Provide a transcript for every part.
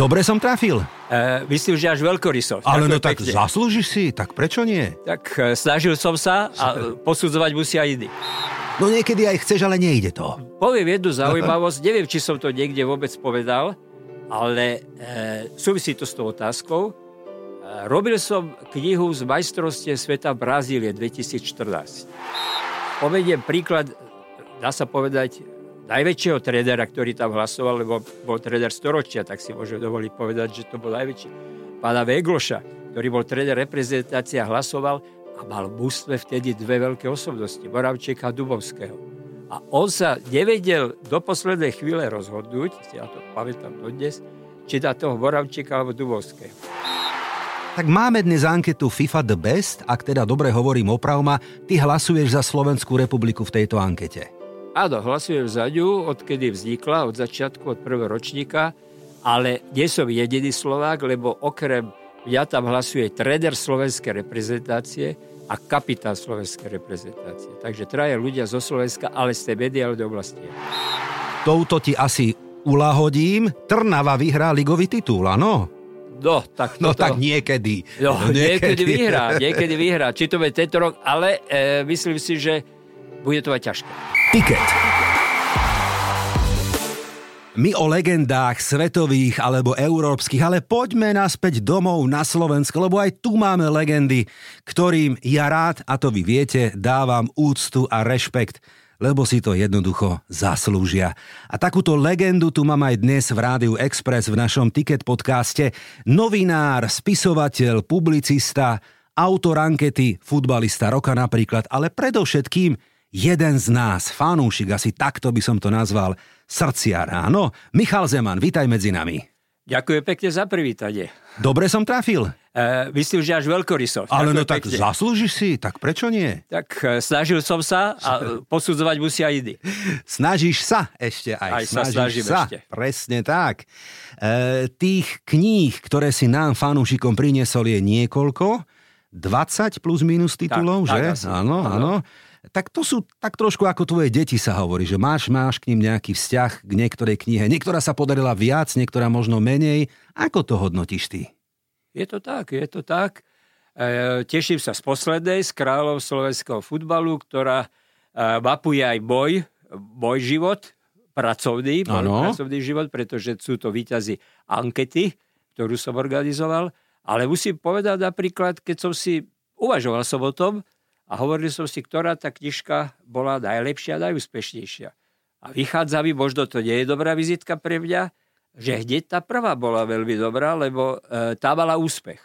Dobre som trafil. Uh, myslím, že až veľkoryso. Ale no tak pekne. zaslúžiš si, tak prečo nie? Tak uh, snažil som sa a posudzovať musia iný. No niekedy aj chceš, ale nejde to. Poviem jednu zaujímavosť, neviem, či som to niekde vôbec povedal, ale e, súvisí to s tou otázkou. E, robil som knihu z majstrovstie sveta Brazílie 2014. Povediem príklad, dá sa povedať, najväčšieho trénera, ktorý tam hlasoval, lebo bol tréner storočia, tak si môžem dovoliť povedať, že to bol najväčší. Pána Vegloša, ktorý bol tréner reprezentácia, hlasoval a mal v mústve vtedy dve veľké osobnosti, Moravčeka a Dubovského. A on sa nevedel do poslednej chvíle rozhodnúť, ja to pamätám dodnes, či dá toho Moravčeka alebo Dubovského. Tak máme dnes anketu FIFA The Best, ak teda dobre hovorím opravma, ty hlasuješ za Slovenskú republiku v tejto ankete. Áno, hlasujem za ňu, odkedy vznikla, od začiatku, od prvého ročníka, ale nie som jediný Slovák, lebo okrem ja tam hlasuje tréner slovenskej reprezentácie a kapitán slovenskej reprezentácie. Takže traja ľudia zo Slovenska, ale z tej mediálnej oblasti. Touto ti asi ulahodím. Trnava vyhrá ligový titul, áno? No, tak no, toto... No tak niekedy. No, no niekedy. niekedy vyhrá, niekedy vyhrá. Či to bude tento rok, ale e, myslím si, že bude to aj ťažké. Tiket. My o legendách svetových alebo európskych, ale poďme naspäť domov na Slovensko, lebo aj tu máme legendy, ktorým ja rád, a to vy viete, dávam úctu a rešpekt lebo si to jednoducho zaslúžia. A takúto legendu tu mám aj dnes v Rádiu Express v našom Ticket podcaste. Novinár, spisovateľ, publicista, autor ankety, futbalista roka napríklad, ale predovšetkým jeden z nás, fanúšik, asi takto by som to nazval, srdciar, áno. Michal Zeman, vítaj medzi nami. Ďakujem pekne za privítanie. Dobre som trafil. Uh, myslím, že až veľkoryso. Ale no tak pekne. zaslúžiš si, tak prečo nie? Tak uh, snažil som sa a posudzovať musia iný. Snažíš sa ešte aj. Aj sa snažím sa. ešte. Presne tak. Uh, tých kníh, ktoré si nám fanúšikom priniesol je niekoľko. 20 plus minus titulov, tak, že? Tak áno, áno tak to sú tak trošku ako tvoje deti sa hovorí, že máš, máš k ním nejaký vzťah k niektorej knihe. Niektorá sa podarila viac, niektorá možno menej. Ako to hodnotíš ty? Je to tak, je to tak. E, teším sa z poslednej, z kráľov slovenského futbalu, ktorá e, mapuje aj boj, boj život, pracovný, pracovný život, pretože sú to výťazy ankety, ktorú som organizoval. Ale musím povedať napríklad, keď som si uvažoval som o tom, a hovoril som si, ktorá tá knižka bola najlepšia a najúspešnejšia. A vychádza mi, možno to nie je dobrá vizitka pre mňa, že hneď tá prvá bola veľmi dobrá, lebo e, tá mala úspech.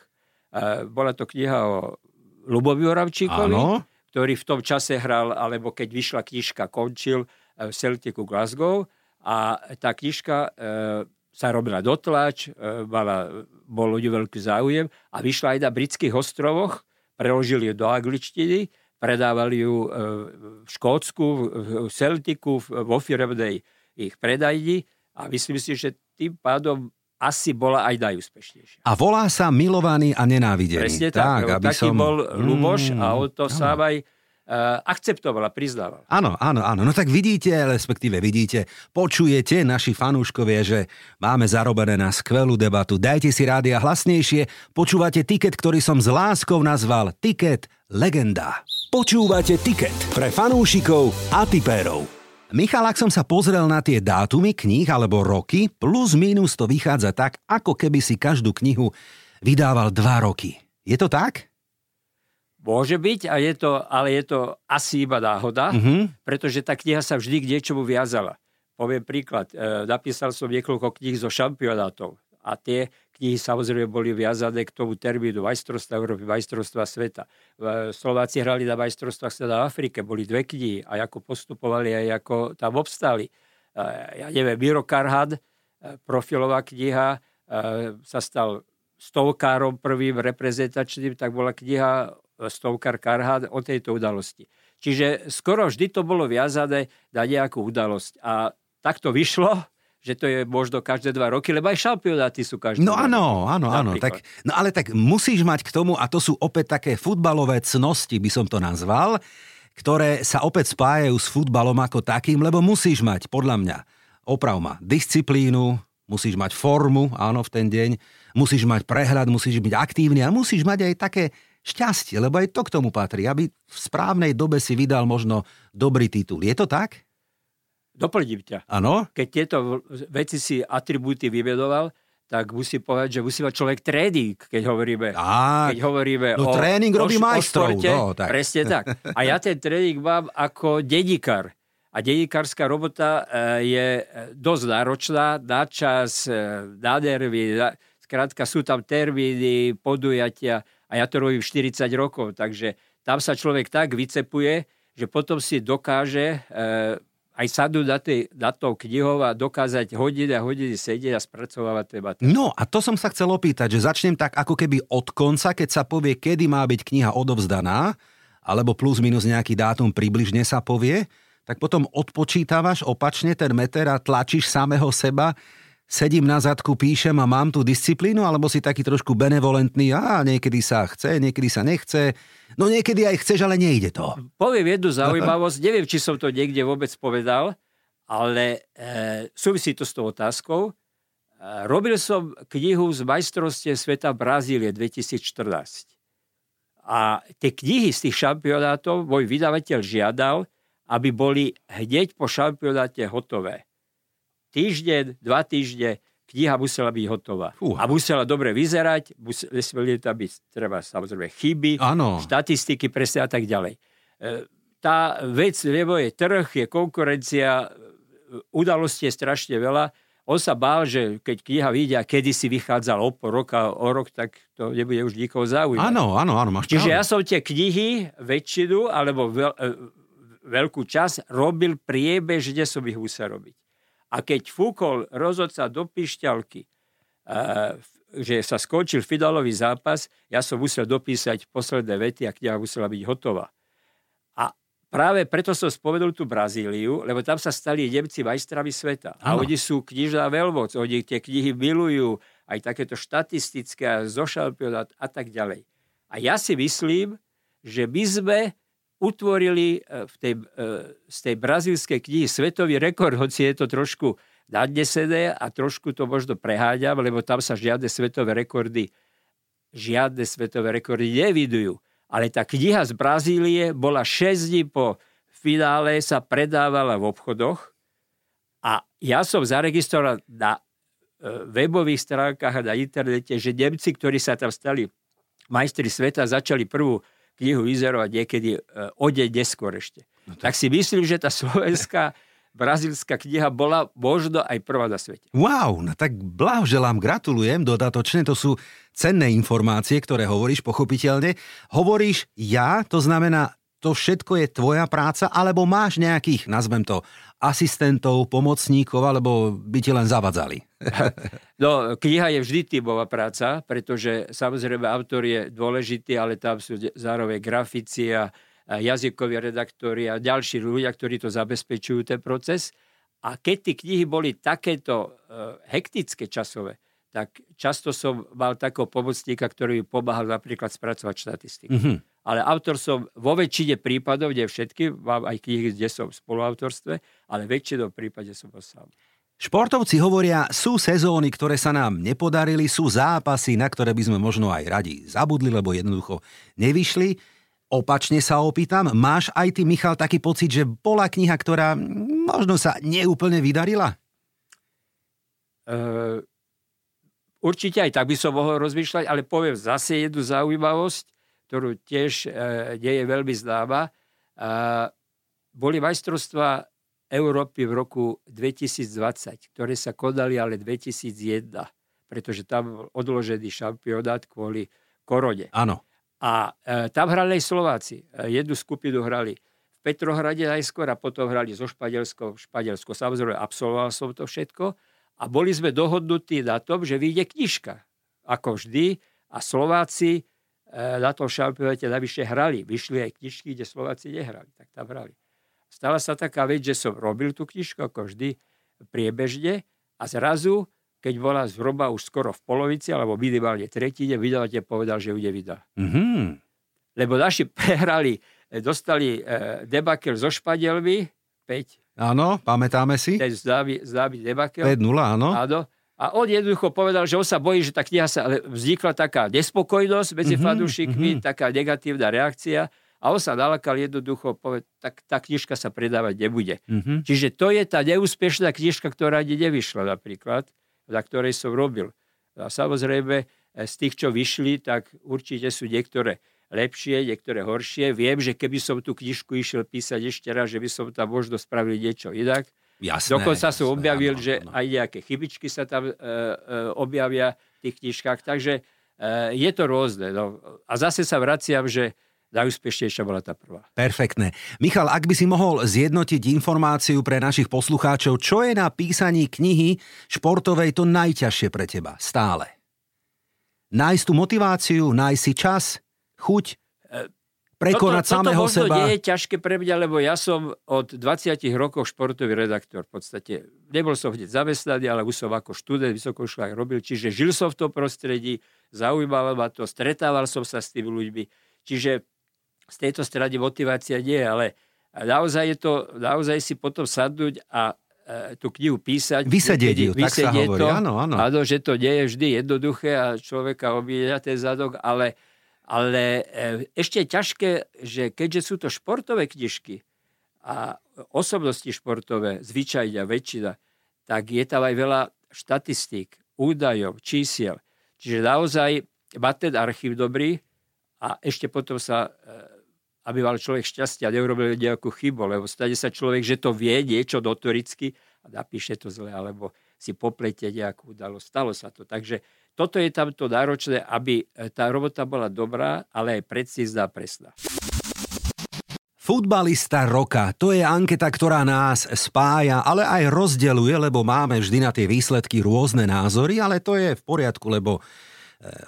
E, bola to kniha o Lubovi Oravčíkovi, Áno. ktorý v tom čase hral, alebo keď vyšla knižka, končil e, v Celticu Glasgow a tá knižka e, sa robila dotlač, e, mala, bol ľudí veľký záujem a vyšla aj na britských ostrovoch preložili ju do angličtiny, predávali ju e, v Škótsku, v Celtiku, vo firmnej ich predajni a myslím si, že tým pádom asi bola aj najúspešnejšia. A volá sa Milovaný a nenávidený. Presne tak, tak aby taký som... bol Luboš mm, a on to sám aj uh, akceptovala, priznávala. Áno, áno, áno. No tak vidíte, respektíve vidíte, počujete, naši fanúškovia, že máme zarobené na skvelú debatu. Dajte si rádia hlasnejšie, počúvate tiket, ktorý som s láskou nazval Tiket Legenda. Počúvate tiket pre fanúšikov a tipérov. Michal, ak som sa pozrel na tie dátumy kníh alebo roky, plus minus to vychádza tak, ako keby si každú knihu vydával dva roky. Je to tak? Môže byť, a je to, ale je to asi iba náhoda, mm-hmm. pretože tá kniha sa vždy k niečomu viazala. Poviem príklad, e, napísal som niekoľko kníh zo šampionátov a tie knihy samozrejme boli viazané k tomu termínu majstrovstva Európy, majstrovstva sveta. E, Slováci hrali na majstrovstvách sveta v Afrike, boli dve knihy a ako postupovali aj ako tam obstáli. E, ja neviem, Miro Karhad, e, profilová kniha, e, sa stal stovkárom prvým reprezentačným, tak bola kniha stovkar Karhad o tejto udalosti. Čiže skoro vždy to bolo viazané na nejakú udalosť. A tak to vyšlo, že to je možno každé dva roky, lebo aj šampionáty sú každé No áno, áno, áno. Tak, no ale tak musíš mať k tomu, a to sú opäť také futbalové cnosti, by som to nazval, ktoré sa opäť spájajú s futbalom ako takým, lebo musíš mať, podľa mňa, oprav ma, disciplínu, musíš mať formu, áno, v ten deň, musíš mať prehľad, musíš byť aktívny a musíš mať aj také šťastie, lebo aj to k tomu patrí, aby v správnej dobe si vydal možno dobrý titul. Je to tak? Doplním ťa. Áno. Keď tieto veci si atribúty vyvedoval, tak musí povedať, že musí mať človek tréning, keď hovoríme, Á, keď hovoríme no, o, tréning o, robí o majstrov. športe. No, tak. Presne tak. A ja ten tréning mám ako dedikár. A dedikárska robota e, je dosť náročná, na čas, e, na nervy, skrátka sú tam termíny, podujatia a ja to robím 40 rokov, takže tam sa človek tak vycepuje, že potom si dokáže e, aj sadnúť na, tej, na tou knihou a dokázať hodiny a hodiny sedieť a spracovávať tie. No a to som sa chcel opýtať, že začnem tak ako keby od konca, keď sa povie, kedy má byť kniha odovzdaná, alebo plus minus nejaký dátum približne sa povie, tak potom odpočítavaš opačne ten meter a tlačíš samého seba, sedím na zadku, píšem a mám tú disciplínu, alebo si taký trošku benevolentný, a niekedy sa chce, niekedy sa nechce, No niekedy aj chceš, ale nejde to. Poviem jednu zaujímavosť, neviem, či som to niekde vôbec povedal, ale e, súvisí to s tou otázkou. E, robil som knihu z majstrovstie sveta Brazílie 2014. A tie knihy z tých šampionátov môj vydavateľ žiadal, aby boli hneď po šampionáte hotové. Týždeň, dva týždne, kniha musela byť hotová. Fúha. A musela dobre vyzerať, nesmeli tam byť treba samozrejme chyby, ano. štatistiky presne a tak ďalej. E, tá vec, lebo je trh, je konkurencia, udalostí je strašne veľa. On sa bál, že keď kniha vyjde a kedy si vychádzal o roka, o rok, tak to nebude už nikoho zaujímať. Áno, áno, áno, máš Čiže ja som tie knihy, väčšinu, alebo veľ, e, veľkú časť robil priebežne som ich musel robiť. A keď fúkol rozhodca do pišťalky, že sa skončil fidalový zápas, ja som musel dopísať posledné vety a kniha musela byť hotová. A práve preto som spomenul tú Brazíliu, lebo tam sa stali Nemci majstrami sveta. A ano. oni sú knižná veľmoc, oni tie knihy milujú, aj takéto štatistické, zo šampionát a tak ďalej. A ja si myslím, že my sme utvorili e, v tej, e, z tej brazílskej knihy svetový rekord, hoci je to trošku nadnesené a trošku to možno preháňam, lebo tam sa žiadne svetové rekordy žiadne svetové rekordy nevidujú. Ale tá kniha z Brazílie bola 6 dní po finále, sa predávala v obchodoch a ja som zaregistroval na e, webových stránkach a na internete, že Nemci, ktorí sa tam stali majstri sveta, začali prvú knihu vyzerovať niekedy e, o deň neskôr ešte. No tak... tak si myslím, že tá slovenská brazilská kniha bola možno aj prvá na svete. Wow, no tak blahoželám, gratulujem dodatočne, to sú cenné informácie, ktoré hovoríš pochopiteľne. Hovoríš ja, to znamená, to všetko je tvoja práca, alebo máš nejakých, nazvem to, asistentov, pomocníkov, alebo by ti len zavadzali? No, kniha je vždy tímová práca, pretože samozrejme autor je dôležitý, ale tam sú zároveň grafici a jazykoví redaktori a ďalší ľudia, ktorí to zabezpečujú ten proces. A keď tie knihy boli takéto uh, hektické časové, tak často som mal takého pomocníka, ktorý mi pomáhal napríklad spracovať štatistiky. Mm-hmm. Ale autor som vo väčšine prípadov, nie všetky, mám aj knihy, kde som v spoluautorstve, ale väčšinou prípade som bol sám. Športovci hovoria, sú sezóny, ktoré sa nám nepodarili, sú zápasy, na ktoré by sme možno aj radi zabudli, lebo jednoducho nevyšli. Opačne sa opýtam, máš aj ty, Michal, taký pocit, že bola kniha, ktorá možno sa neúplne vydarila? Uh, určite aj tak by som mohol rozmýšľať, ale poviem zase jednu zaujímavosť, ktorú tiež uh, nie je veľmi známa. Uh, boli majstrovstvá Európy v roku 2020, ktoré sa konali ale 2001, pretože tam odložený šampionát kvôli korone. Áno. A e, tam hrali aj Slováci. E, jednu skupinu hrali v Petrohrade najskôr a potom hrali zo Španielsko. Španielsko. Samozrejme, absolvoval som to všetko. A boli sme dohodnutí na tom, že vyjde knižka. Ako vždy. A Slováci e, na tom šampionáte najvyššie hrali. Vyšli aj knižky, kde Slováci nehrali. Tak tam hrali. Stala sa taká vec, že som robil tú knižku ako vždy priebežne a zrazu, keď bola zhruba už skoro v polovici, alebo minimálne tretine, vydavateľ povedal, že ju nevydá. Mm-hmm. Lebo naši prehrali, e, dostali e, debakel so Španielmi, 5. Áno, pamätáme si. Ten známy, známy debakel. 5-0, áno. Áno. A on jednoducho povedal, že on sa bojí, že tá kniha sa, ale vznikla taká nespokojnosť medzi mm-hmm, fanúšikmi, mm-hmm. taká negatívna reakcia a on sa nalakal jednoducho, povedal, tak tá knižka sa predávať nebude. Mm-hmm. Čiže to je tá neúspešná knižka, ktorá ani nevyšla napríklad, za ktorej som robil. A samozrejme, e, z tých, čo vyšli, tak určite sú niektoré lepšie, niektoré horšie. Viem, že keby som tú knižku išiel písať ešte raz, že by som tam možno spravil niečo inak Jasné, Dokonca jasné, som objavil, áno, že áno. aj nejaké chybičky sa tam e, e, objavia v tých knižkách. Takže e, je to rôzne. No. A zase sa vraciam, že najúspešnejšia bola tá prvá. Perfektné. Michal, ak by si mohol zjednotiť informáciu pre našich poslucháčov, čo je na písaní knihy športovej to najťažšie pre teba stále? Nájsť tú motiváciu, nájsť si čas, chuť, prekonať toto, samého toto seba. nie je ťažké pre mňa, lebo ja som od 20 rokov športový redaktor v podstate. Nebol som hneď zamestnaný, ale už som ako študent vysokoškolák robil, čiže žil som v tom prostredí, zaujímalo ma to, stretával som sa s tými ľuďmi. Čiže z tejto strany motivácia nie, ale naozaj je to, naozaj si potom sadnúť a e, tú knihu písať. Vysedieť ju, tak sa hovorí. To, áno, áno. áno, že to nie je vždy jednoduché a človeka obíja ten zadok, ale ale e, ešte ťažké, že keďže sú to športové knižky a osobnosti športové, zvyčajne väčšina, tak je tam aj veľa štatistík, údajov, čísiel. Čiže naozaj má ten archív dobrý a ešte potom sa, e, aby mal človek šťastie a neurobil nejakú chybu, lebo stane sa človek, že to vie niečo notoricky a napíše to zle, alebo si poplete nejakú udalosť. Stalo sa to. Takže toto je tam to náročné, aby e, tá robota bola dobrá, ale aj precízna a presná. Futbalista roka, to je anketa, ktorá nás spája, ale aj rozdeluje, lebo máme vždy na tie výsledky rôzne názory, ale to je v poriadku, lebo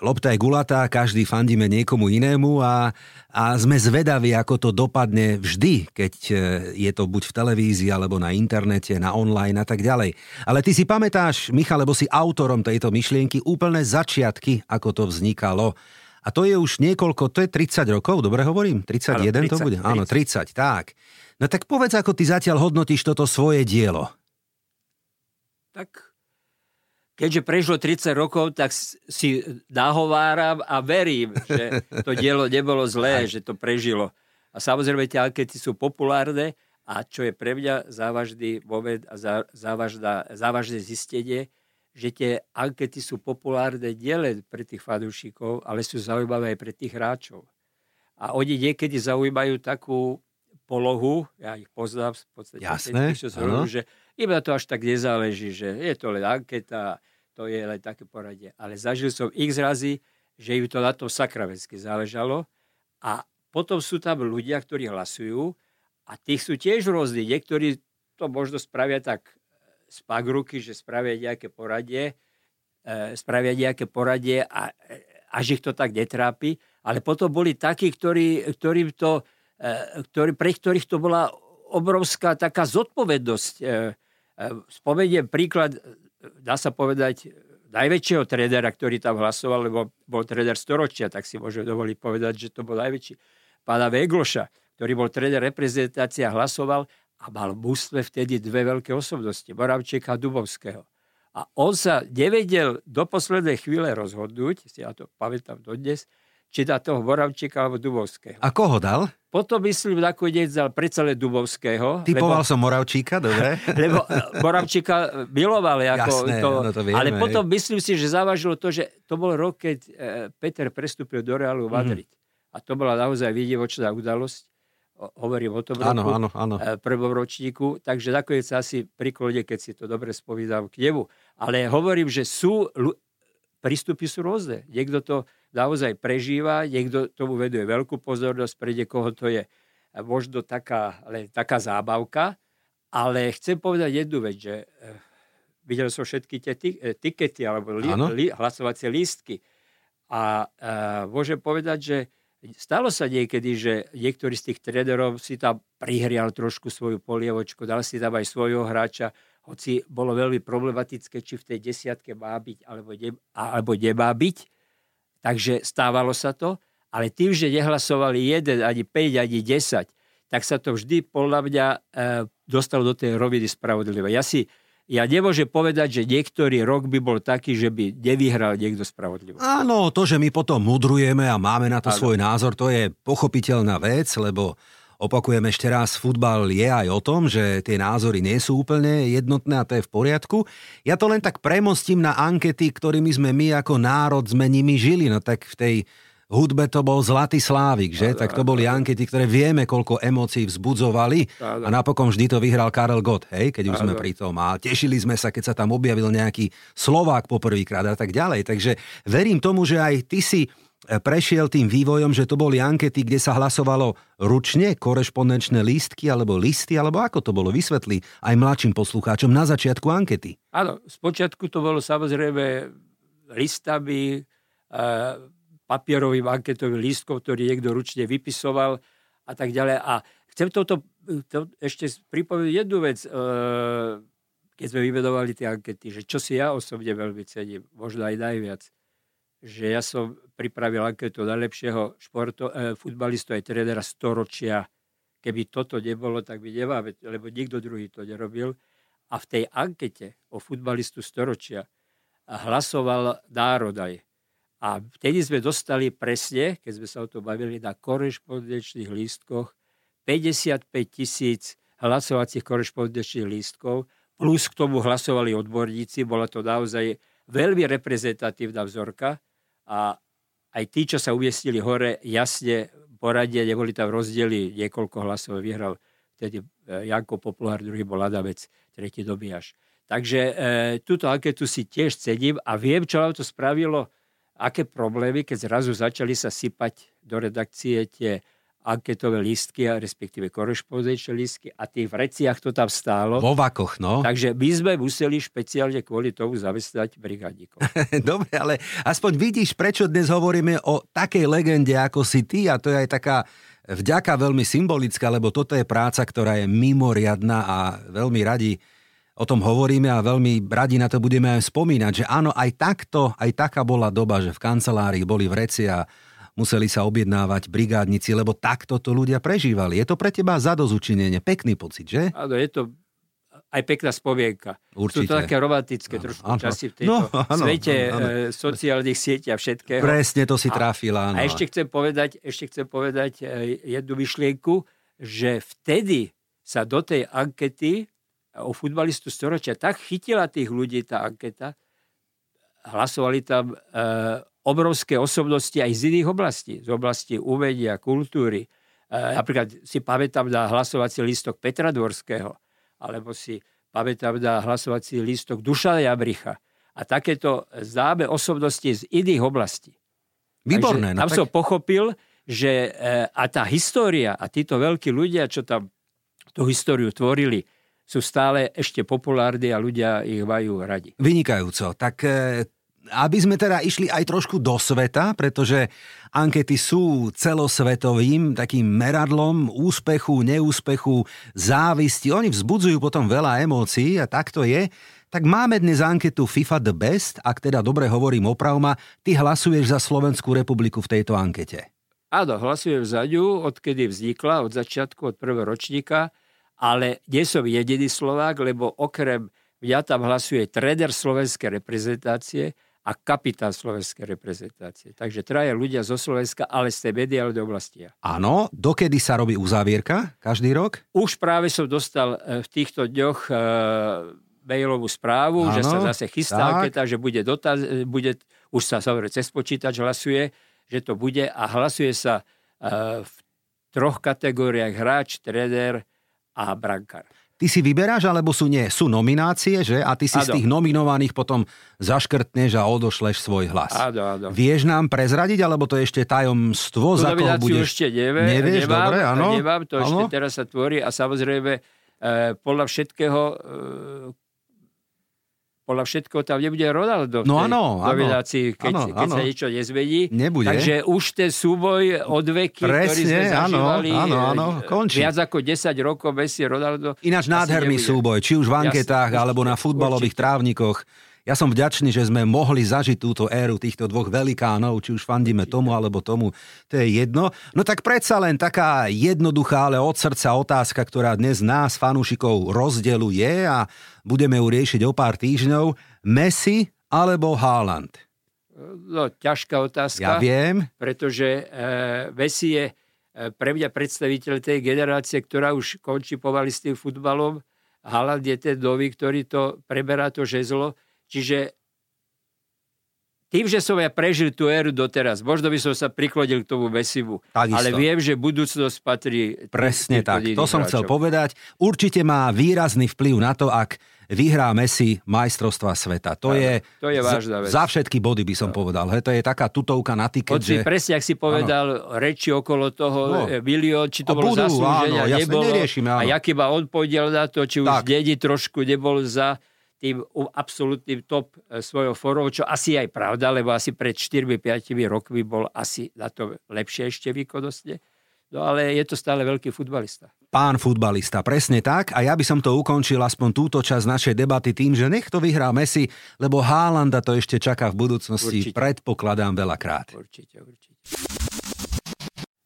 lopta je gulatá, každý fandíme niekomu inému a, a sme zvedaví, ako to dopadne vždy, keď e, je to buď v televízii, alebo na internete, na online a tak ďalej. Ale ty si pamätáš, Michal, lebo si autorom tejto myšlienky, úplne začiatky, ako to vznikalo. A to je už niekoľko, to je 30 rokov, dobre hovorím? 31 Áno, 30, to bude? Áno, 30, tak. No tak povedz, ako ty zatiaľ hodnotíš toto svoje dielo. Tak keďže prešlo 30 rokov, tak si nahováram a verím, že to dielo nebolo zlé, že to prežilo. A samozrejme tie ankety sú populárne a čo je pre mňa závažný moment a závažná, závažné zistenie, že tie ankety sú populárne nielen pre tých fanúšikov, ale sú zaujímavé aj pre tých hráčov. A oni niekedy zaujímajú takú polohu, ja ich poznám v podstate, Jasné, tých, čo som že im na to až tak nezáleží, že je to len anketa, to je len také poradie. Ale zažil som x razy, že im to na tom sakravensky záležalo a potom sú tam ľudia, ktorí hlasujú a tých sú tiež rôzni. Niektorí to možno spravia tak e, z ruky, že spravia nejaké poradie, e, spravia nejaké poradie a e, až ich to tak netrápi. Ale potom boli takí, ktorí, ktorí to, ktorí, pre ktorých to bola obrovská taká zodpovednosť. Spomeniem príklad dá sa povedať, najväčšieho trédera, ktorý tam hlasoval, lebo bol tréder storočia, tak si môžem dovoliť povedať, že to bol najväčší. Pána Vegloša, ktorý bol tréder reprezentácia, hlasoval a mal v vtedy dve veľké osobnosti, Moravčeka a Dubovského. A on sa nevedel do poslednej chvíle rozhodnúť, si ja to pamätám dodnes, či dá toho Moravčíka alebo Dubovského. A koho dal? Potom myslím, nakoniec dal predsa Dubovského. Typoval lebo, som Moravčíka, dobre. lebo eh, Moravčíka miloval. Ako Jasné, to, no to vieme, ale potom myslím si, že závažilo to, že to bol rok, keď eh, Peter prestúpil do Realu Madrid. Mm. A to bola naozaj výdivočná udalosť. Hovorím o tom áno, roku, áno, áno. Eh, prvom ročníku. Takže nakoniec asi priklone, keď si to dobre spovídam k nemu. Ale hovorím, že sú, prístupy sú rôzne. Niekto to naozaj prežíva, niekto tomu veduje veľkú pozornosť, pre niekoho to je. Možno taká, len taká zábavka, ale chcem povedať jednu vec, že eh, videl som všetky tie eh, tikety alebo li, li, hlasovacie lístky. A, a môžem povedať, že stalo sa niekedy, že niektorý z tých trénerov si tam prihrial trošku svoju polievočku, dal si tam aj svojho hráča, hoci bolo veľmi problematické, či v tej desiatke má byť alebo, ne, alebo nemá byť Takže stávalo sa to, ale tým, že nehlasovali jeden, ani 5, ani 10, tak sa to vždy podľa mňa e, dostalo do tej roviny spravodlivé. Ja si ja nemôžem povedať, že niektorý rok by bol taký, že by nevyhral niekto spravodlivo. Áno, to, že my potom mudrujeme a máme na to Áno. svoj názor, to je pochopiteľná vec, lebo Opakujem ešte raz, futbal je aj o tom, že tie názory nie sú úplne jednotné a to je v poriadku. Ja to len tak premostím na ankety, ktorými sme my ako národ sme nimi žili. No tak v tej hudbe to bol Zlatý Slávik, že? Tak to boli ankety, ktoré vieme, koľko emócií vzbudzovali a napokon vždy to vyhral Karel Gott, hej, keď už sme pri tom. A tešili sme sa, keď sa tam objavil nejaký Slovák poprvýkrát a tak ďalej. Takže verím tomu, že aj ty si prešiel tým vývojom, že to boli ankety, kde sa hlasovalo ručne, korešpondenčné lístky alebo listy, alebo ako to bolo, vysvetli aj mladším poslucháčom na začiatku ankety. Áno, spočiatku to bolo samozrejme listami, e, papierovým anketovým lístkom, ktorý niekto ručne vypisoval a tak ďalej. A chcem toto to ešte pripomenúť jednu vec, e, keď sme vyvedovali tie ankety, že čo si ja osobne veľmi cením, možno aj najviac, že ja som pripravil anketu najlepšieho športo, eh, futbalistu aj trénera storočia. Keby toto nebolo, tak by nemáme, lebo nikto druhý to nerobil. A v tej ankete o futbalistu storočia hlasoval národ aj. A vtedy sme dostali presne, keď sme sa o to bavili, na korešpondenčných lístkoch 55 tisíc hlasovacích korešpondenčných lístkov, plus k tomu hlasovali odborníci, bola to naozaj veľmi reprezentatívna vzorka a aj tí, čo sa umiestnili hore, jasne poradia, neboli tam rozdiely, niekoľko hlasov vyhral vtedy e, Janko Popluhár, druhý bol Adamec, tretí Dobiaš. Takže e, túto anketu si tiež cením a viem, čo vám to spravilo aké problémy, keď zrazu začali sa sypať do redakcie tie anketové lístky, respektíve korešpondenčné lístky a tých vreciach to tam stálo. Vo vakoch, no. Takže my sme museli špeciálne kvôli tomu zamestnať brigádnikov. Dobre, ale aspoň vidíš, prečo dnes hovoríme o takej legende ako si ty a to je aj taká vďaka veľmi symbolická, lebo toto je práca, ktorá je mimoriadná a veľmi radi o tom hovoríme a veľmi radi na to budeme aj spomínať, že áno, aj takto, aj taká bola doba, že v kancelárii boli vreci a museli sa objednávať brigádnici, lebo takto to ľudia prežívali. Je to pre teba zadozučinenie, pekný pocit, že? Áno, je to aj pekná spomienka. Určite. Sú to také romantické ano, trošku ano. časy v tejto no, ano, svete ano, ano. E, sociálnych sietí a všetkého. Presne to si trafila. A, a ešte chcem povedať, ešte chcem povedať e, jednu myšlienku, že vtedy sa do tej ankety o futbalistu storočia tak chytila tých ľudí tá anketa, hlasovali tam e, obrovské osobnosti aj z iných oblastí, z oblasti umenia, kultúry. E, napríklad si pamätám na hlasovací lístok Petra Dvorského, alebo si pamätám na hlasovací lístok Dušana Jabricha a takéto známe osobnosti z iných oblastí. Výborné. Takže no tam tak... som pochopil, že e, a tá história a títo veľkí ľudia, čo tam tú históriu tvorili, sú stále ešte populárni a ľudia ich majú radi. Vynikajúco. Tak e, aby sme teda išli aj trošku do sveta, pretože ankety sú celosvetovým takým meradlom úspechu, neúspechu, závisti. Oni vzbudzujú potom veľa emócií a tak to je. Tak máme dnes anketu FIFA The Best, ak teda dobre hovorím opravma, ty hlasuješ za Slovenskú republiku v tejto ankete. Áno, hlasujem za ňu, odkedy vznikla, od začiatku, od prvého ročníka ale nie som jediný Slovák, lebo okrem mňa tam hlasuje tréner slovenskej reprezentácie a kapitán slovenskej reprezentácie. Takže traja ľudia zo Slovenska, ale z tej mediálnej oblasti. Áno, dokedy sa robí uzávierka? Každý rok? Už práve som dostal e, v týchto dňoch e, mailovú správu, ano, že sa zase chystá anketa, že bude, dotaz, e, bude už sa samozrejme cez počítač hlasuje, že to bude a hlasuje sa e, v troch kategóriách hráč, tréner, a brankár. Ty si vyberáš, alebo sú nie? Sú nominácie, že? A ty si áno. z tých nominovaných potom zaškrtneš a odošleš svoj hlas. Áno, áno. Vieš nám prezradiť, alebo to je ešte tajomstvo, Tú za koho budeš? ešte nevie, Nevieš, nemám, dobre, áno. Nemám, to áno. ešte teraz sa tvorí a samozrejme e, podľa všetkého e, podľa všetko tam nebude Ronaldo no, áno, nominácii, keď, áno, keď áno. sa niečo nezmení. Nebude. Takže už ten súboj od veky, Presne, ktorý sme zažívali áno, áno, áno, končí. viac ako 10 rokov Messi Ronaldo. Ináč nádherný nebude. súboj, či už v anketách, Jasne, alebo na futbalových určite. trávnikoch. Ja som vďačný, že sme mohli zažiť túto éru týchto dvoch velikánov, či už fandíme tomu alebo tomu, to je jedno. No tak predsa len taká jednoduchá, ale od srdca otázka, ktorá dnes nás, fanúšikov, rozdeluje a budeme ju riešiť o pár týždňov. Messi alebo Haaland? No, ťažká otázka. Ja viem. Pretože e, Messi je e, pre mňa predstaviteľ tej generácie, ktorá už končí pomaly s tým futbalom. Haaland je ten nový, ktorý to preberá to žezlo Čiže tým, že som ja prežil tú éru doteraz, možno by som sa priklonil k tomu. Takisto. Ale viem, že budúcnosť patrí... Presne tak, to som chcel povedať. Určite má výrazný vplyv na to, ak vyhrá Messi majstrovstva sveta. To, je, to je vážna vec. Za všetky body by som no. povedal. He, to je taká tutovka na tiket. že... presne, ak si povedal, ano. reči okolo toho, no. E, milión, či to a bolo budú, zaslúženia, áno, nebolo. Áno. A jaký má on podiel na to, či tak. už dedi trošku nebol za tým absolútnym top e, svojho formou, čo asi aj pravda, lebo asi pred 4-5 rokmi bol asi na to lepšie ešte výkonnostne. No ale je to stále veľký futbalista. Pán futbalista, presne tak. A ja by som to ukončil aspoň túto časť našej debaty tým, že nech to vyhrá Messi, lebo Haalanda to ešte čaká v budúcnosti, určite. predpokladám veľakrát. Určite, určite.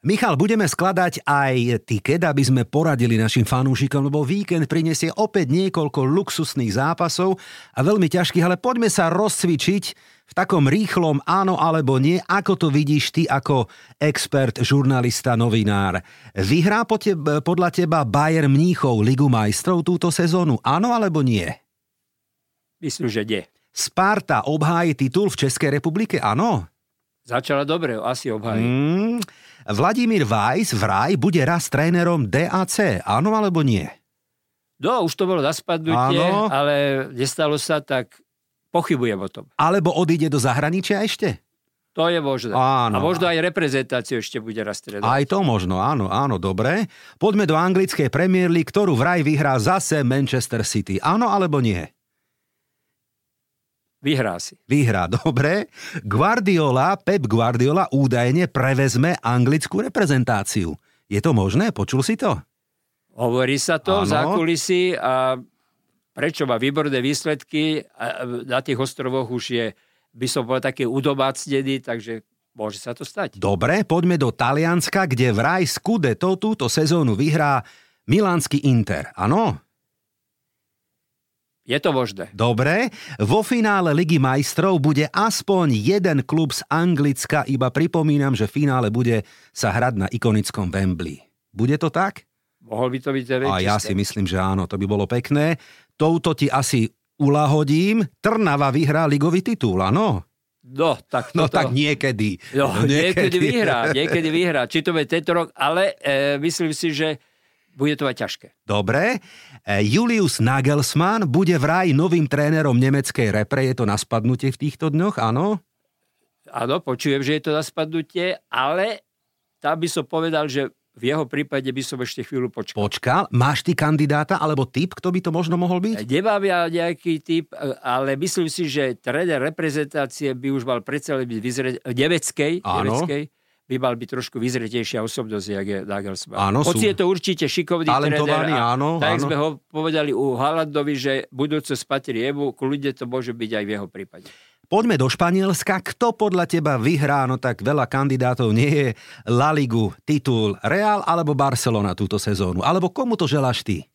Michal, budeme skladať aj tiket, aby sme poradili našim fanúšikom, lebo víkend prinesie opäť niekoľko luxusných zápasov a veľmi ťažkých, ale poďme sa rozcvičiť v takom rýchlom áno alebo nie, ako to vidíš ty ako expert, žurnalista, novinár. Vyhrá po podľa teba Bayern Mníchov Ligu majstrov túto sezónu, áno alebo nie? Myslím, že nie. Sparta obhájí titul v Českej republike, áno? Začala dobre, asi obhájí. Mm, Vladimír Vajs vraj bude raz trénerom DAC, áno alebo nie? No, už to bolo na spadnutie, áno. ale nestalo sa, tak pochybujem o tom. Alebo odíde do zahraničia ešte? To je možné. Áno. A možno aj reprezentáciu ešte bude raz trénovať. Aj to možno, áno, áno, dobre. Poďme do anglickej Premier League, ktorú vraj vyhrá zase Manchester City. Áno alebo nie? Vyhrá si. Vyhrá, dobre. Guardiola, Pep Guardiola údajne prevezme anglickú reprezentáciu. Je to možné? Počul si to? Hovorí sa to ano. za kulisy a prečo má výborné výsledky na tých ostrovoch už je, by som povedal, také udomácnený, takže môže sa to stať. Dobre, poďme do Talianska, kde vraj Scudetto túto sezónu vyhrá Milánsky Inter. Áno? Je to možné. Dobre. Vo finále Ligy majstrov bude aspoň jeden klub z Anglicka, iba pripomínam, že finále bude sa hrať na ikonickom Wembley. Bude to tak? Mohol by to byť A ja si myslím, že áno, to by bolo pekné. Touto ti asi ulahodím. Trnava vyhrá ligový titul, áno? No, tak toto... No tak niekedy. No, no niekedy. niekedy vyhrá, niekedy vyhrá. Či to bude tento rok, ale e, myslím si, že bude to aj ťažké. Dobre. E, Julius Nagelsmann bude vraj novým trénerom nemeckej repre. Je to na spadnutie v týchto dňoch, áno? Áno, počujem, že je to na spadnutie, ale tam by som povedal, že v jeho prípade by som ešte chvíľu počkal. Počkal? Máš ty kandidáta alebo typ, kto by to možno mohol byť? Nemám ja nejaký typ, ale myslím si, že tréner reprezentácie by už mal predsa byť vyzre... nemeckej, nemeckej by mal byť trošku vyzretejšia osobnosť, jak je Nagelsmann. Áno, Hoci sú... je to určite šikovný tréner. áno. Tak áno. sme ho povedali u Halandovi, že budúcnosť patrí jemu, kľudne to môže byť aj v jeho prípade. Poďme do Španielska. Kto podľa teba vyhrá? No tak veľa kandidátov nie je La Ligu, titul Real alebo Barcelona túto sezónu. Alebo komu to želáš ty?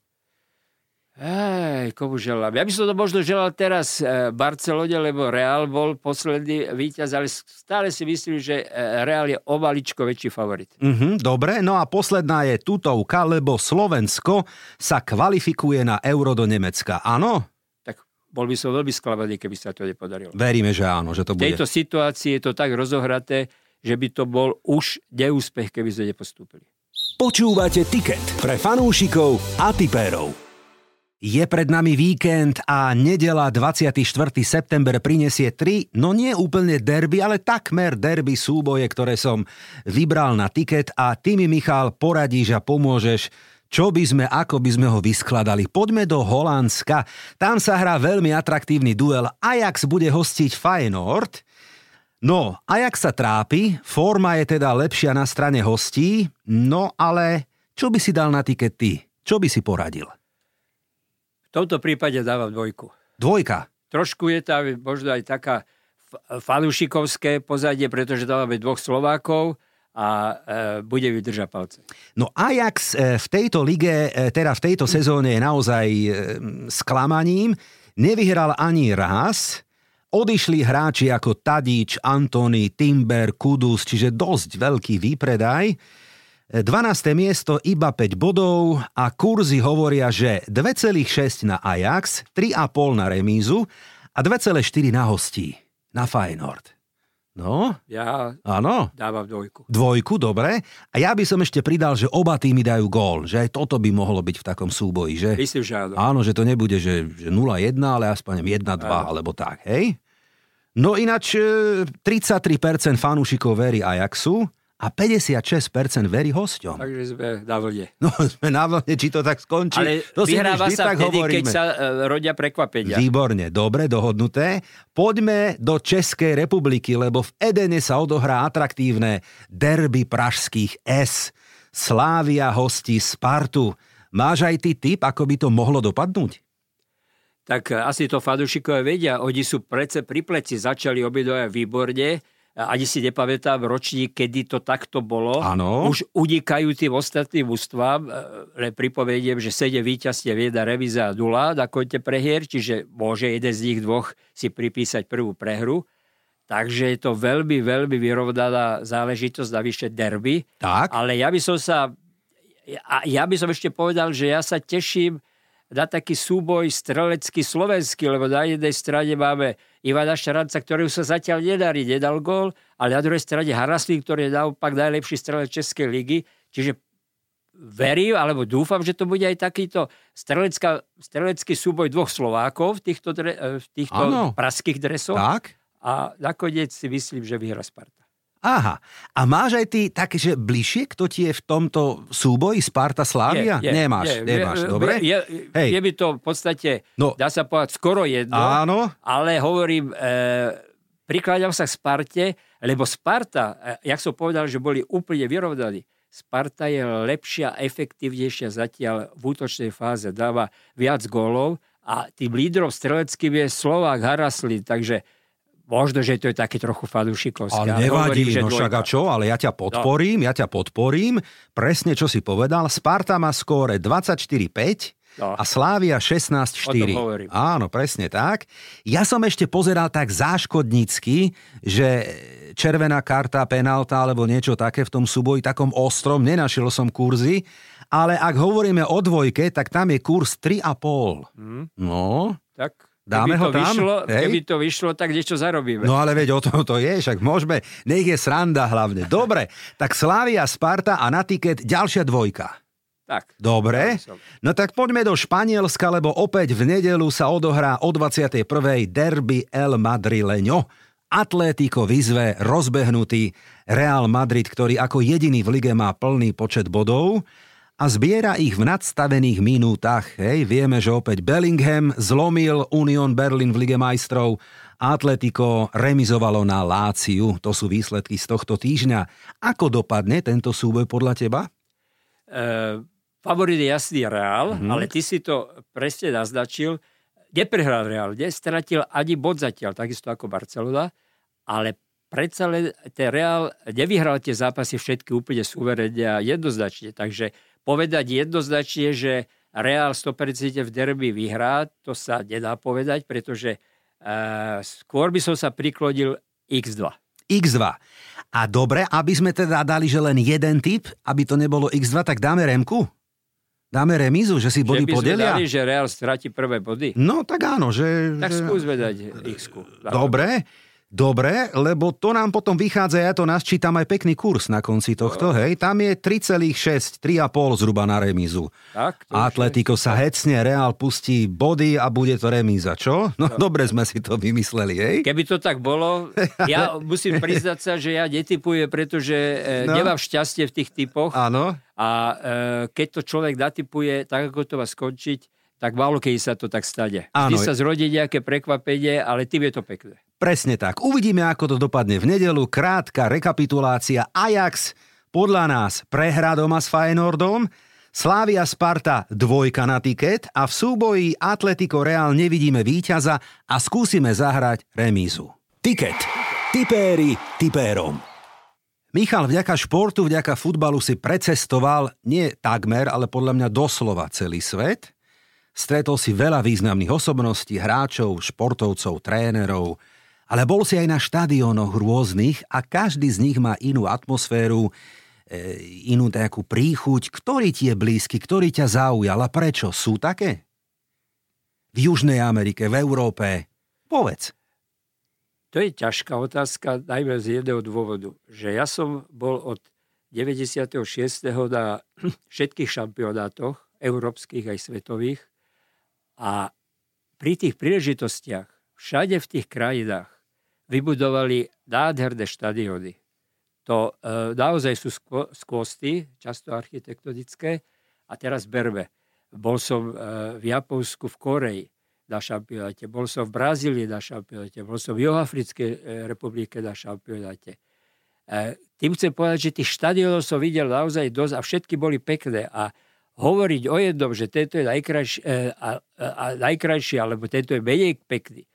Ej, komu želám? Ja by som to možno želal teraz e, Barcelone, lebo Real bol posledný víťaz, ale stále si myslím, že e, Real je o maličko väčší favorit. Mm-hmm, dobre, no a posledná je tutovka, lebo Slovensko sa kvalifikuje na Euro do Nemecka. Áno? Tak bol by som veľmi sklamaný, keby sa to nepodarilo. Veríme, že áno, že to bude. V tejto situácii je to tak rozohraté, že by to bol už neúspech, keby sme nepostúpili. Počúvate tiket pre fanúšikov a tipérov. Je pred nami víkend a nedela 24. september prinesie tri, no nie úplne derby, ale takmer derby súboje, ktoré som vybral na tiket a ty mi, Michal, poradíš a pomôžeš, čo by sme, ako by sme ho vyskladali. Poďme do Holandska. Tam sa hrá veľmi atraktívny duel. Ajax bude hostiť Feyenoord. No, Ajax sa trápi, forma je teda lepšia na strane hostí, no ale čo by si dal na tiket ty? Čo by si poradil? V tomto prípade dávam dvojku. Dvojka? trošku je tam možno aj taká fanúšikovské pozadie, pretože tam máme dvoch Slovákov a e, bude vydržať palce. No Ajax e, v tejto lige, e, teda v tejto sezóne je naozaj e, sklamaním. Nevyhral ani raz. Odišli hráči ako Tadič, Antony, Timber, Kudus, čiže dosť veľký výpredaj. 12. miesto iba 5 bodov a kurzy hovoria, že 2,6 na Ajax, 3,5 na remízu a 2,4 na hostí, na Feyenoord. No? Ja Áno. dávam dvojku. Dvojku, dobre. A ja by som ešte pridal, že oba týmy dajú gól. Že aj toto by mohlo byť v takom súboji, že? Myslím, že áno. Áno, že to nebude, že, že 0-1, ale aspoň 1-2, alebo tak, hej? No ináč e, 33% fanúšikov verí Ajaxu a 56% verí hosťom. Takže sme na vlne. No sme na vlne, či to tak skončí. Ale to si vyhráva vždy sa tak vtedy, keď hovoríme. sa e, rodia prekvapenia. Výborne, dobre, dohodnuté. Poďme do Českej republiky, lebo v Edene sa odohrá atraktívne derby pražských S. Slávia hostí Spartu. Máš aj ty tip, ako by to mohlo dopadnúť? tak asi to fanúšikové vedia, oni sú prece pri pleci, začali obidvoje výborne, ani si nepamätám ročník, kedy to takto bolo. Áno. Už unikajú tým ostatným ústvám, e, len pripomeniem, že 7 víťazstiev, jedna revíza a nula na konte prehier, čiže môže jeden z nich dvoch si pripísať prvú prehru. Takže je to veľmi, veľmi vyrovnaná záležitosť, navyše derby. Tak. Ale ja by som sa, ja, ja by som ešte povedal, že ja sa teším na taký súboj strelecký slovenský, lebo na jednej strane máme Ivana Šaranca, ktorý sa zatiaľ nedarí, nedal gól, ale na druhej strane Haraslín, ktorý je naopak najlepší strelec Českej ligy. Čiže verím, alebo dúfam, že to bude aj takýto strelecká, strelecký súboj dvoch Slovákov v týchto, dre, v týchto praských dresoch. Tak? A nakoniec si myslím, že vyhra Sparta. Aha. A máš aj ty také, že bližšie, kto ti je v tomto súboji Sparta Slávia? Je, je, nemáš, je, nemáš, je, dobre? Je, Hej. je mi to v podstate, No. dá sa povedať, skoro jedno. Áno. Ale hovorím, e, prikladám sa k Sparte, lebo Sparta, e, jak som povedal, že boli úplne vyrovnaní, Sparta je lepšia, efektívnejšia zatiaľ v útočnej fáze, dáva viac gólov a tým lídrom streleckým je Slovák Haraslin, takže možno, že to je také trochu fanúšikovské. Ale nevadí, hovorím, že no však a čo, ale ja ťa podporím, ja ťa podporím. Presne, čo si povedal, Sparta má skóre 24-5 No. a Slávia O tom 16-4. hovorím. Áno, presne tak. Ja som ešte pozeral tak záškodnícky, že červená karta, penálta alebo niečo také v tom súboji takom ostrom, nenašiel som kurzy, ale ak hovoríme o dvojke, tak tam je kurz 3,5. Hm, No, tak Dáme keby ho to tam? Vyšlo, Hej. keby to vyšlo, tak niečo zarobíme. No ale veď o tom to je, však môžeme, nech je sranda hlavne. Dobre, tak Slávia, Sparta a na tiket ďalšia dvojka. Tak. Dobre, no tak poďme do Španielska, lebo opäť v nedelu sa odohrá o 21. derby El Madrileño. Atlético vyzve rozbehnutý Real Madrid, ktorý ako jediný v lige má plný počet bodov a zbiera ich v nadstavených minútach. Hej, vieme, že opäť Bellingham zlomil Union Berlin v Lige majstrov Atletico remizovalo na Láciu. To sú výsledky z tohto týždňa. Ako dopadne tento súboj podľa teba? E, favorit je jasný Real, Mhm. mm-hmm. ale ty si to presne naznačil. Neprehral Real, nestratil ani bod zatiaľ, takisto ako Barcelona, ale predsa len ten Real nevyhral tie zápasy všetky úplne suverene a jednoznačne. Takže povedať jednoznačne, že Real 100% v derby vyhrá, to sa nedá povedať, pretože e, skôr by som sa priklonil X2. X2. A dobre, aby sme teda dali, že len jeden typ, aby to nebolo X2, tak dáme remku? Dáme remízu, že si body že by podelia? dali, že Real stráti prvé body. No tak áno, že... Tak že... skúsme dať x Dobre, dobre, lebo to nám potom vychádza, ja to nasčítam aj pekný kurz na konci tohto, hej, tam je 3,6, 3,5 zhruba na remízu. Tak, Atletico sa hecne, Real pustí body a bude to remíza, čo? No dobre sme si to vymysleli, hej? Keby to tak bolo, ja musím priznať sa, že ja netypujem, pretože e, No. nemám šťastie v tých typoch Áno, a e, keď to človek natypuje tak, ako to má skončiť, tak málo keď sa to tak stane. Vždy Áno. sa zrodí nejaké prekvapenie, ale tým je to pekné. Presne tak. Uvidíme, ako to dopadne v nedelu. Krátka rekapitulácia. Ajax podľa nás prehrá doma s Feyenoordom. Slávia Sparta dvojka na tiket a v súboji Atletico Real nevidíme víťaza a skúsime zahrať remízu. Tiket. Tipéri tipérom. Michal, vďaka športu, vďaka futbalu si precestoval nie takmer, ale podľa mňa doslova celý svet. Stretol si veľa významných osobností, hráčov, športovcov, trénerov, ale bol si aj na štadiónoch rôznych a každý z nich má inú atmosféru, E, inú nejakú príchuť, ktorý ti je blízky, ktorý ťa zaujal a prečo? Sú také? V Južnej Amerike, v Európe? Povedz. To je ťažká otázka, najmä z jedného dôvodu, že ja som bol od 96. na všetkých šampionátoch, európskych aj svetových a pri tých príležitostiach všade v tých krajinách vybudovali nádherné štadióny to e, naozaj sú skvosty, často architektonické. A teraz berme. Bol som e, v Japonsku, v Koreji na šampionáte, bol som v Brazílii na šampionáte, bol som v Juhoafrickej e, republike na šampionáte. E, tým chcem povedať, že tých štadionov som videl naozaj dosť a všetky boli pekné. A hovoriť o jednom, že tento je najkrajší, e, a, a, a najkrajší alebo tento je menej pekný,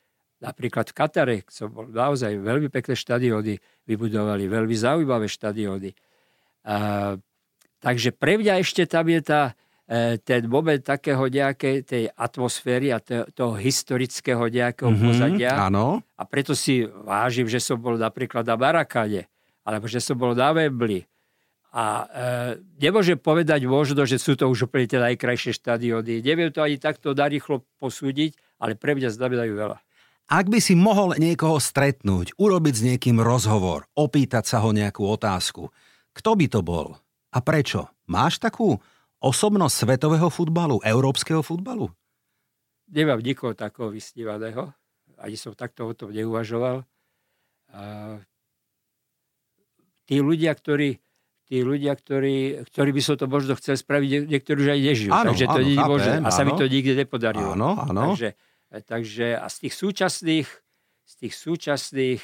Napríklad v Katare som bol naozaj veľmi pekné štadióny, vybudovali veľmi zaujímavé štadióny. A, takže pre mňa ešte tam je tá, e, ten moment takého nejakej tej atmosféry a to, toho historického nejakého mm-hmm, pozadia. Áno. A preto si vážim, že som bol napríklad na Marakane, alebo že som bol na Wembley. A e, nemôžem povedať možno, že sú to už úplne tie najkrajšie štadióny. Neviem to ani takto narýchlo posúdiť, ale pre mňa znamenajú veľa. Ak by si mohol niekoho stretnúť, urobiť s niekým rozhovor, opýtať sa ho nejakú otázku, kto by to bol a prečo? Máš takú osobnosť svetového futbalu, európskeho futbalu? Nemám nikoho takého vysnívaného. Ani som takto o tom neuvažoval. A tí ľudia, ktorí, tí ľudia, ktorí, ktorí by som to možno chcel spraviť, niektorí už aj nežijú. Áno, takže to áno, nie chápem, A sa mi to nikdy nepodarilo. Áno, áno. Takže takže a z tých súčasných, z tých súčasných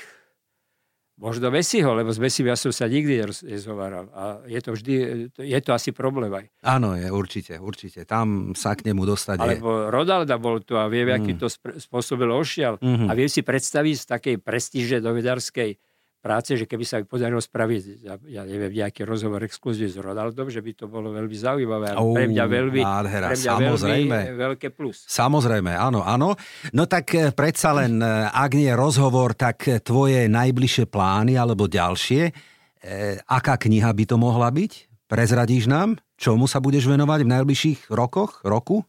možno Messiho, lebo s Messim ja som sa nikdy nezhováral. A je to vždy, je to asi problém aj. Áno, je, určite, určite. Tam sa k nemu dostať Alebo Rodalda bol tu a vie, mm. aký to spôsobil ošial. Mm-hmm. A viem si predstaviť z takej prestíže novinárskej práce, že keby sa mi podarilo spraviť, ja, ja neviem, nejaký rozhovor exkluzívny s Ronaldom, že by to bolo veľmi zaujímavé. Oh, pre mňa veľmi, nádhera, pre mňa samozrejme. veľmi veľké plus. Samozrejme, áno, áno. No tak eh, predsa len, eh, ak nie rozhovor, tak eh, tvoje najbližšie plány alebo ďalšie, e, aká kniha by to mohla byť? Prezradíš nám? Čomu sa budeš venovať v najbližších rokoch, roku?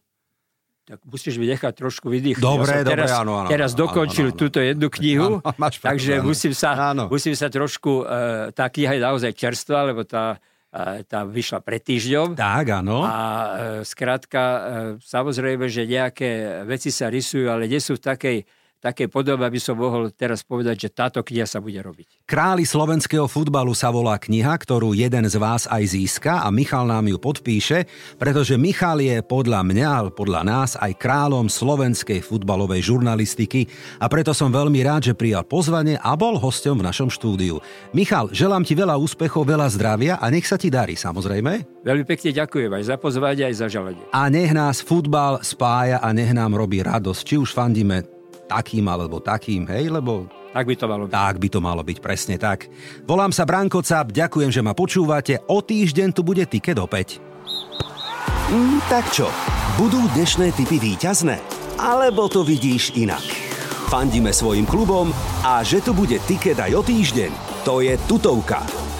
Tak musíš mi nechať trošku vydýchnuť. Dobre, ja dobre, teraz, áno, áno. Teraz dokončil áno, áno, túto jednu knihu, áno, máš takže áno. musím, sa, áno. musím sa trošku, uh, tá kniha je naozaj čerstvá, lebo tá, uh, tá vyšla pred týždňom. Tak, áno. A uh, skrátka, uh, samozrejme, že nejaké veci sa rysujú, ale nie sú v takej také podobe, aby som mohol teraz povedať, že táto kniha sa bude robiť. Králi slovenského futbalu sa volá kniha, ktorú jeden z vás aj získa a Michal nám ju podpíše, pretože Michal je podľa mňa, podľa nás aj kráľom slovenskej futbalovej žurnalistiky a preto som veľmi rád, že prijal pozvanie a bol hosťom v našom štúdiu. Michal, želám ti veľa úspechov, veľa zdravia a nech sa ti darí, samozrejme. Veľmi pekne ďakujem aj za pozvanie, aj za želanie. A nech nás futbal spája a nech nám robí radosť, či už fandíme takým alebo takým, hej, lebo tak by to malo byť. Tak by to malo byť, presne tak. Volám sa Branko Cap, ďakujem, že ma počúvate. O týždeň tu bude tiket opäť. Mm, tak čo, budú dnešné typy výťazné? Alebo to vidíš inak? Fandíme svojim klubom a že tu bude tiket aj o týždeň, to je tutovka.